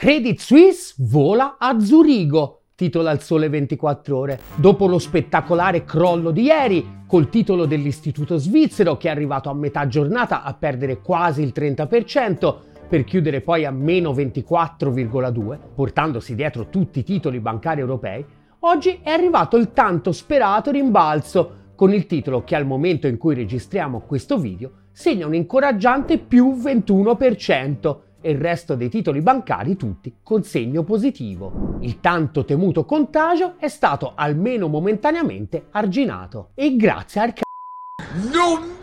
Credit Suisse vola a Zurigo, titola il Sole 24 Ore. Dopo lo spettacolare crollo di ieri, col titolo dell'Istituto svizzero che è arrivato a metà giornata a perdere quasi il 30%, per chiudere poi a meno 24,2, portandosi dietro tutti i titoli bancari europei, oggi è arrivato il tanto sperato rimbalzo, con il titolo che al momento in cui registriamo questo video segna un incoraggiante più 21%, e il resto dei titoli bancari tutti con segno positivo. Il tanto temuto contagio è stato almeno momentaneamente arginato. E grazie al c***o. Non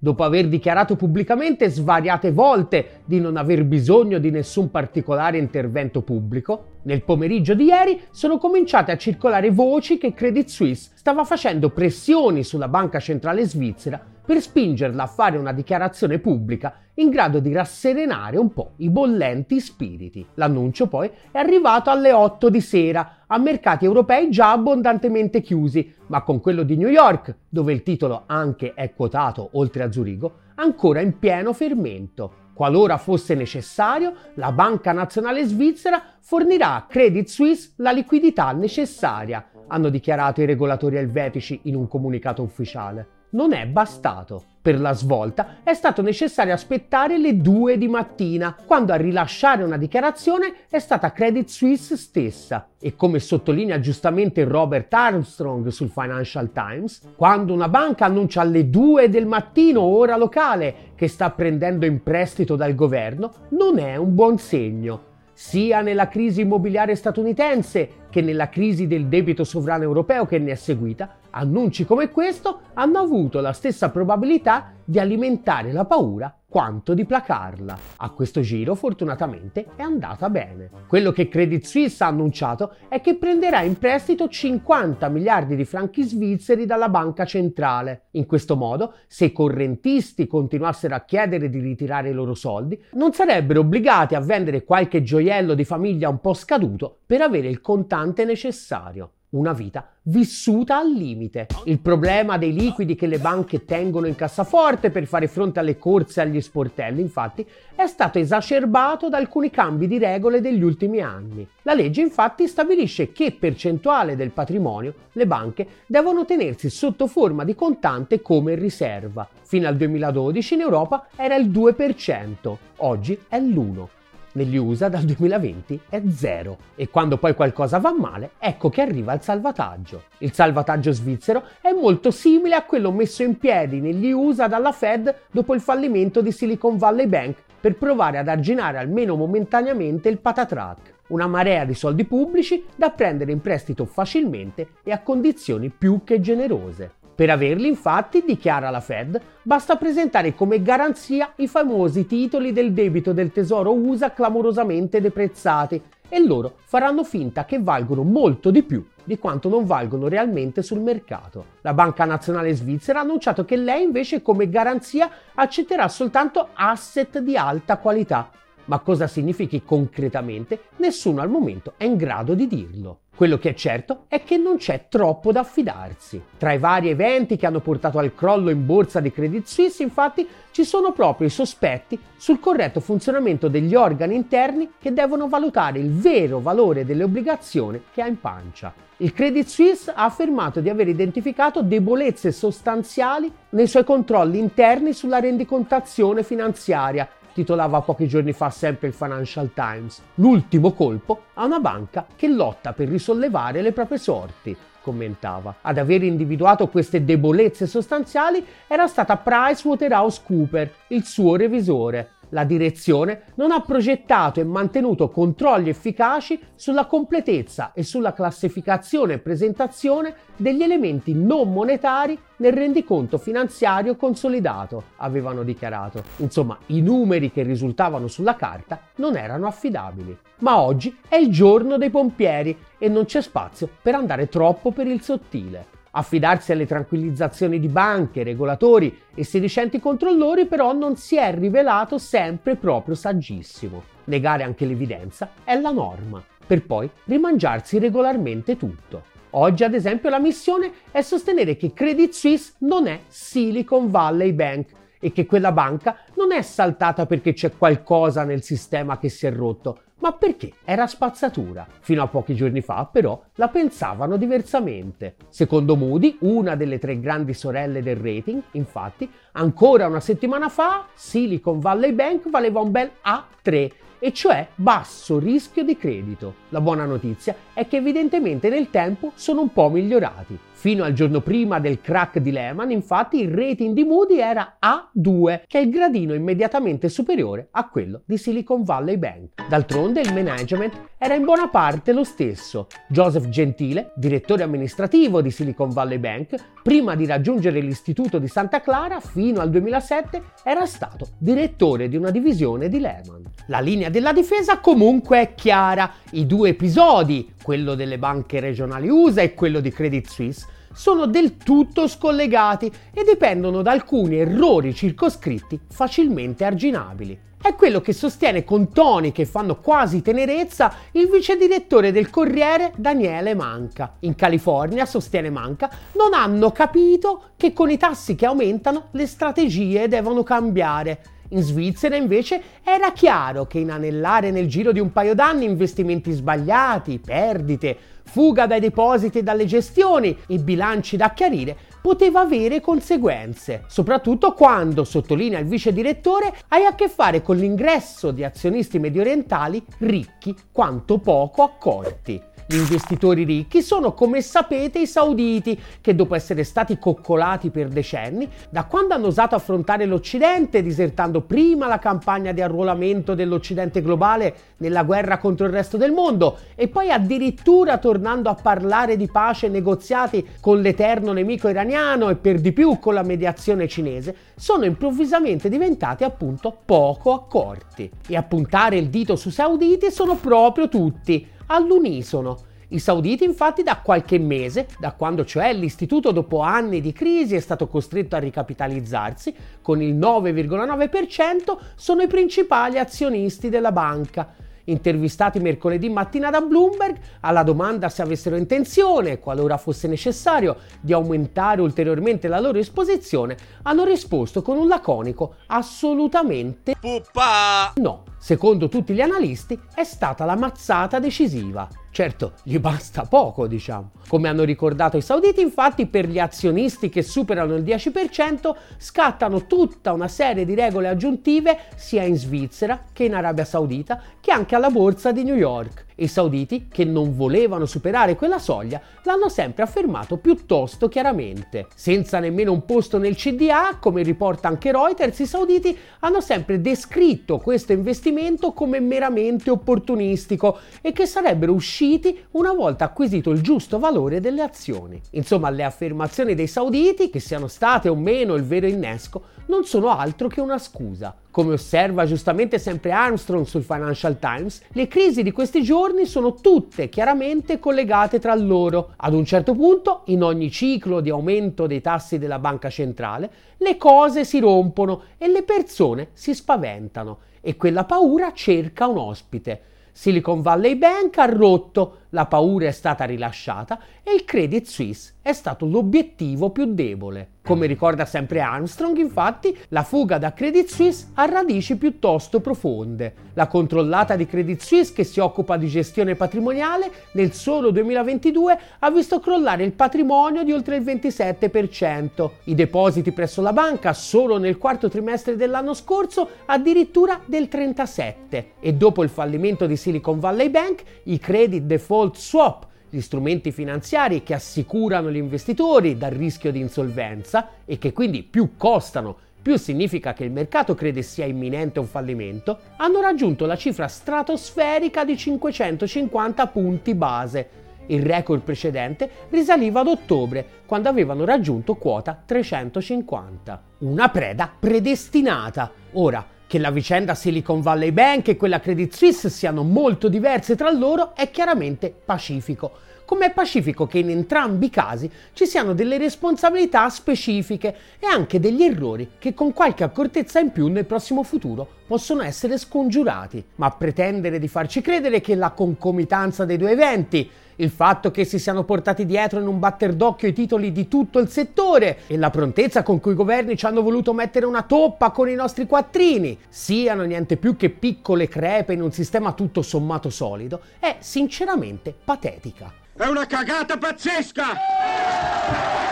Dopo aver dichiarato pubblicamente svariate volte di non aver bisogno di nessun particolare intervento pubblico, nel pomeriggio di ieri sono cominciate a circolare voci che Credit Suisse stava facendo pressioni sulla banca centrale svizzera per spingerla a fare una dichiarazione pubblica in grado di rasserenare un po' i bollenti spiriti. L'annuncio poi è arrivato alle 8 di sera, a mercati europei già abbondantemente chiusi, ma con quello di New York, dove il titolo anche è quotato oltre a Zurigo, ancora in pieno fermento. Qualora fosse necessario, la Banca Nazionale Svizzera fornirà a Credit Suisse la liquidità necessaria, hanno dichiarato i regolatori elvetici in un comunicato ufficiale non è bastato. Per la svolta è stato necessario aspettare le 2 di mattina, quando a rilasciare una dichiarazione è stata Credit Suisse stessa. E come sottolinea giustamente Robert Armstrong sul Financial Times, quando una banca annuncia alle 2 del mattino ora locale che sta prendendo in prestito dal governo, non è un buon segno sia nella crisi immobiliare statunitense che nella crisi del debito sovrano europeo che ne è seguita, annunci come questo hanno avuto la stessa probabilità di alimentare la paura quanto di placarla. A questo giro fortunatamente è andata bene. Quello che Credit Suisse ha annunciato è che prenderà in prestito 50 miliardi di franchi svizzeri dalla banca centrale. In questo modo, se i correntisti continuassero a chiedere di ritirare i loro soldi, non sarebbero obbligati a vendere qualche gioiello di famiglia un po' scaduto per avere il contante necessario una vita vissuta al limite. Il problema dei liquidi che le banche tengono in cassaforte per fare fronte alle corse e agli sportelli, infatti, è stato esacerbato da alcuni cambi di regole degli ultimi anni. La legge, infatti, stabilisce che percentuale del patrimonio le banche devono tenersi sotto forma di contante come riserva. Fino al 2012 in Europa era il 2%, oggi è l'1% negli USA dal 2020 è zero e quando poi qualcosa va male ecco che arriva il salvataggio. Il salvataggio svizzero è molto simile a quello messo in piedi negli USA dalla Fed dopo il fallimento di Silicon Valley Bank per provare ad arginare almeno momentaneamente il patatrack una marea di soldi pubblici da prendere in prestito facilmente e a condizioni più che generose. Per averli, infatti, dichiara la Fed, basta presentare come garanzia i famosi titoli del debito del tesoro USA clamorosamente deprezzati e loro faranno finta che valgono molto di più di quanto non valgono realmente sul mercato. La Banca Nazionale Svizzera ha annunciato che lei invece come garanzia accetterà soltanto asset di alta qualità, ma cosa significhi concretamente nessuno al momento è in grado di dirlo. Quello che è certo è che non c'è troppo da affidarsi. Tra i vari eventi che hanno portato al crollo in borsa di Credit Suisse, infatti, ci sono proprio i sospetti sul corretto funzionamento degli organi interni che devono valutare il vero valore delle obbligazioni che ha in pancia. Il Credit Suisse ha affermato di aver identificato debolezze sostanziali nei suoi controlli interni sulla rendicontazione finanziaria titolava pochi giorni fa sempre il Financial Times. L'ultimo colpo a una banca che lotta per risollevare le proprie sorti commentava. Ad aver individuato queste debolezze sostanziali era stata PricewaterhouseCooper, il suo revisore, la direzione non ha progettato e mantenuto controlli efficaci sulla completezza e sulla classificazione e presentazione degli elementi non monetari nel rendiconto finanziario consolidato, avevano dichiarato. Insomma, i numeri che risultavano sulla carta non erano affidabili. Ma oggi è il giorno dei pompieri e non c'è spazio per andare troppo per il sottile. Affidarsi alle tranquillizzazioni di banche, regolatori e sedicenti controllori però non si è rivelato sempre proprio saggissimo. Negare anche l'evidenza è la norma, per poi rimangiarsi regolarmente tutto. Oggi, ad esempio, la missione è sostenere che Credit Suisse non è Silicon Valley Bank e che quella banca non è saltata perché c'è qualcosa nel sistema che si è rotto, ma perché era spazzatura. Fino a pochi giorni fa, però, la pensavano diversamente. Secondo Moody, una delle tre grandi sorelle del rating, infatti, ancora una settimana fa Silicon Valley Bank valeva un bel A3 e cioè basso rischio di credito. La buona notizia è che evidentemente nel tempo sono un po' migliorati. Fino al giorno prima del crack di Lehman, infatti, il rating di Moody era A2, che è il gradino immediatamente superiore a quello di Silicon Valley Bank. D'altronde il management era in buona parte lo stesso. Joseph Gentile, direttore amministrativo di Silicon Valley Bank, prima di raggiungere l'istituto di Santa Clara fino al 2007 era stato direttore di una divisione di Lehman. La linea della difesa comunque è chiara. I due episodi, quello delle banche regionali USA e quello di Credit Suisse, sono del tutto scollegati e dipendono da alcuni errori circoscritti facilmente arginabili. È quello che sostiene con toni che fanno quasi tenerezza il vice direttore del Corriere Daniele Manca. In California, sostiene Manca, non hanno capito che con i tassi che aumentano le strategie devono cambiare. In Svizzera invece era chiaro che inanellare nel giro di un paio d'anni investimenti sbagliati, perdite, fuga dai depositi e dalle gestioni e bilanci da chiarire poteva avere conseguenze, soprattutto quando, sottolinea il vice direttore, hai a che fare con l'ingresso di azionisti mediorientali ricchi quanto poco accorti. Gli investitori ricchi sono, come sapete, i sauditi, che dopo essere stati coccolati per decenni, da quando hanno osato affrontare l'Occidente, disertando prima la campagna di arruolamento dell'Occidente globale nella guerra contro il resto del mondo, e poi addirittura tornando a parlare di pace e negoziati con l'eterno nemico iraniano e per di più con la mediazione cinese, sono improvvisamente diventati appunto poco accorti. E a puntare il dito sui sauditi sono proprio tutti all'unisono. I sauditi infatti da qualche mese, da quando cioè l'istituto dopo anni di crisi è stato costretto a ricapitalizzarsi, con il 9,9% sono i principali azionisti della banca intervistati mercoledì mattina da Bloomberg, alla domanda se avessero intenzione, qualora fosse necessario, di aumentare ulteriormente la loro esposizione, hanno risposto con un laconico assolutamente Puppa! no. Secondo tutti gli analisti è stata la mazzata decisiva. Certo, gli basta poco, diciamo. Come hanno ricordato i sauditi, infatti, per gli azionisti che superano il 10% scattano tutta una serie di regole aggiuntive sia in Svizzera che in Arabia Saudita che anche alla borsa di New York. I sauditi, che non volevano superare quella soglia, l'hanno sempre affermato piuttosto chiaramente. Senza nemmeno un posto nel CDA, come riporta anche Reuters, i sauditi hanno sempre descritto questo investimento come meramente opportunistico e che sarebbero usciti una volta acquisito il giusto valore delle azioni. Insomma, le affermazioni dei sauditi, che siano state o meno il vero innesco, non sono altro che una scusa. Come osserva giustamente sempre Armstrong sul Financial Times, le crisi di questi giorni sono tutte chiaramente collegate tra loro. Ad un certo punto, in ogni ciclo di aumento dei tassi della banca centrale, le cose si rompono e le persone si spaventano e quella paura cerca un ospite. Silicon Valley Bank ha rotto, la paura è stata rilasciata e il Credit Suisse è stato l'obiettivo più debole. Come ricorda sempre Armstrong, infatti, la fuga da Credit Suisse ha radici piuttosto profonde. La controllata di Credit Suisse, che si occupa di gestione patrimoniale, nel solo 2022 ha visto crollare il patrimonio di oltre il 27%. I depositi presso la banca solo nel quarto trimestre dell'anno scorso addirittura del 37%. E dopo il fallimento di Silicon Valley Bank, i credit default swap gli strumenti finanziari che assicurano gli investitori dal rischio di insolvenza e che quindi più costano, più significa che il mercato crede sia imminente un fallimento, hanno raggiunto la cifra stratosferica di 550 punti base. Il record precedente risaliva ad ottobre, quando avevano raggiunto quota 350. Una preda predestinata. Ora, che la vicenda Silicon Valley Bank e quella Credit Suisse siano molto diverse tra loro è chiaramente pacifico. Come è pacifico che in entrambi i casi ci siano delle responsabilità specifiche e anche degli errori che con qualche accortezza in più nel prossimo futuro possono essere scongiurati. Ma pretendere di farci credere che la concomitanza dei due eventi il fatto che si siano portati dietro in un batter d'occhio i titoli di tutto il settore e la prontezza con cui i governi ci hanno voluto mettere una toppa con i nostri quattrini siano niente più che piccole crepe in un sistema tutto sommato solido è sinceramente patetica. È una cagata pazzesca!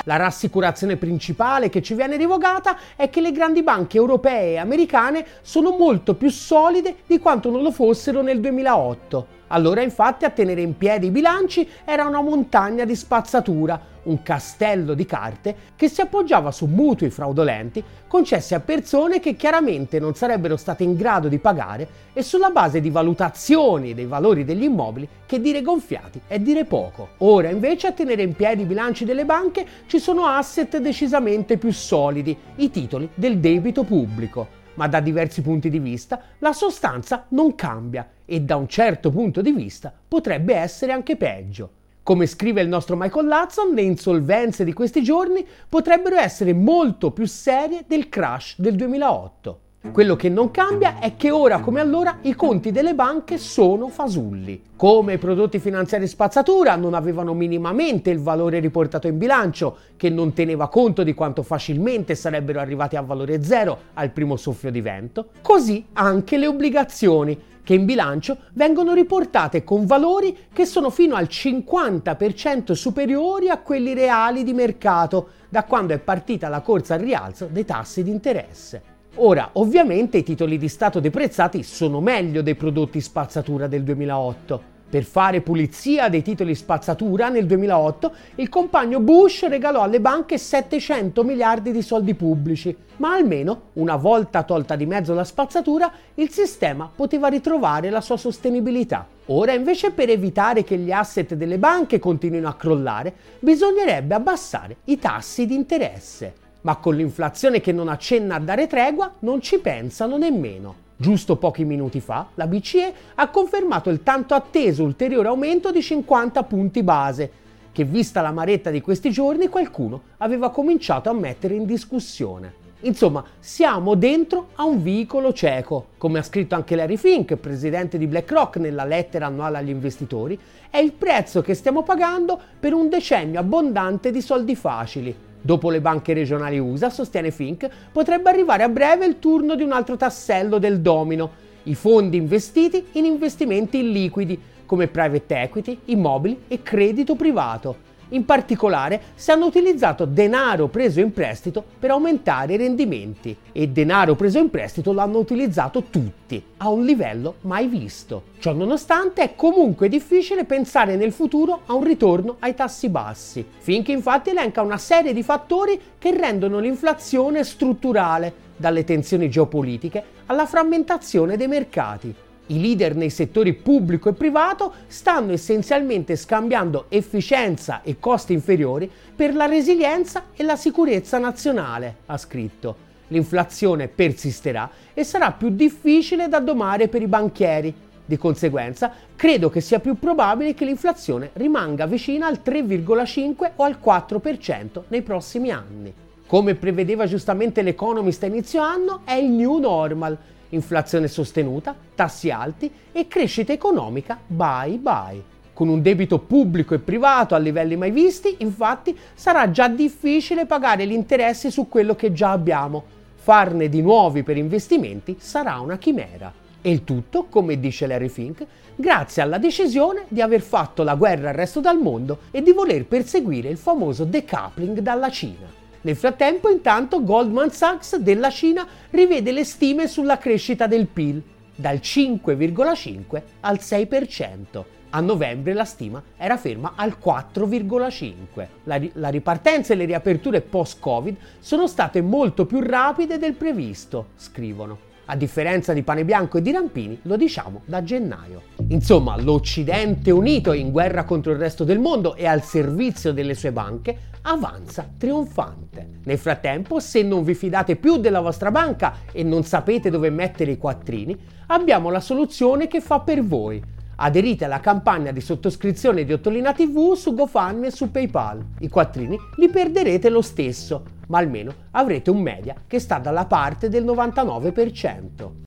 La rassicurazione principale che ci viene rivogata è che le grandi banche europee e americane sono molto più solide di quanto non lo fossero nel 2008. Allora infatti a tenere in piedi i bilanci era una montagna di spazzatura, un castello di carte che si appoggiava su mutui fraudolenti concessi a persone che chiaramente non sarebbero state in grado di pagare e sulla base di valutazioni dei valori degli immobili che dire gonfiati è dire poco. Ora invece a tenere in piedi i bilanci delle banche ci sono asset decisamente più solidi, i titoli del debito pubblico ma da diversi punti di vista la sostanza non cambia e da un certo punto di vista potrebbe essere anche peggio. Come scrive il nostro Michael Hudson, le insolvenze di questi giorni potrebbero essere molto più serie del crash del 2008. Quello che non cambia è che ora come allora i conti delle banche sono fasulli. Come i prodotti finanziari spazzatura non avevano minimamente il valore riportato in bilancio, che non teneva conto di quanto facilmente sarebbero arrivati a valore zero al primo soffio di vento, così anche le obbligazioni, che in bilancio vengono riportate con valori che sono fino al 50% superiori a quelli reali di mercato da quando è partita la corsa al rialzo dei tassi di interesse. Ora, ovviamente i titoli di Stato deprezzati sono meglio dei prodotti spazzatura del 2008. Per fare pulizia dei titoli spazzatura nel 2008, il compagno Bush regalò alle banche 700 miliardi di soldi pubblici, ma almeno, una volta tolta di mezzo la spazzatura, il sistema poteva ritrovare la sua sostenibilità. Ora invece per evitare che gli asset delle banche continuino a crollare, bisognerebbe abbassare i tassi di interesse ma con l'inflazione che non accenna a dare tregua non ci pensano nemmeno. Giusto pochi minuti fa, la BCE ha confermato il tanto atteso ulteriore aumento di 50 punti base, che vista la maretta di questi giorni qualcuno aveva cominciato a mettere in discussione. Insomma, siamo dentro a un vicolo cieco. Come ha scritto anche Larry Fink, presidente di BlackRock nella lettera annuale agli investitori, è il prezzo che stiamo pagando per un decennio abbondante di soldi facili, Dopo le banche regionali USA, sostiene Fink, potrebbe arrivare a breve il turno di un altro tassello del domino, i fondi investiti in investimenti illiquidi, come private equity, immobili e credito privato in particolare, se hanno utilizzato denaro preso in prestito per aumentare i rendimenti e denaro preso in prestito l'hanno utilizzato tutti, a un livello mai visto. Ciò nonostante è comunque difficile pensare nel futuro a un ritorno ai tassi bassi, finché infatti elenca una serie di fattori che rendono l'inflazione strutturale, dalle tensioni geopolitiche alla frammentazione dei mercati. I leader nei settori pubblico e privato stanno essenzialmente scambiando efficienza e costi inferiori per la resilienza e la sicurezza nazionale, ha scritto. L'inflazione persisterà e sarà più difficile da domare per i banchieri. Di conseguenza, credo che sia più probabile che l'inflazione rimanga vicina al 3,5 o al 4% nei prossimi anni. Come prevedeva giustamente l'Economist a inizio anno, è il new normal inflazione sostenuta, tassi alti e crescita economica bye bye. Con un debito pubblico e privato a livelli mai visti, infatti, sarà già difficile pagare gli interessi su quello che già abbiamo. Farne di nuovi per investimenti sarà una chimera. E il tutto, come dice Larry Fink, grazie alla decisione di aver fatto la guerra al resto del mondo e di voler perseguire il famoso decoupling dalla Cina. Nel frattempo, intanto, Goldman Sachs della Cina rivede le stime sulla crescita del PIL dal 5,5 al 6%. A novembre la stima era ferma al 4,5. La, la, ripartenza e le riaperture post-Covid sono state molto più rapide del previsto, scrivono. A differenza di Pane Bianco e di Rampini, lo diciamo da gennaio. Insomma, l'Occidente unito in guerra contro il resto del mondo e al servizio delle sue banche avanza trionfante. Nel frattempo, se non vi fidate più della vostra banca e non sapete dove mettere i quattrini, abbiamo la soluzione che fa per voi Aderite alla campagna di sottoscrizione di Ottolina TV su GoFundMe e su PayPal. I quattrini li perderete lo stesso, ma almeno avrete un media che sta dalla parte del 99%.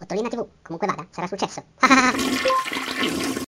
Ottolina TV, comunque vada, sarà successo.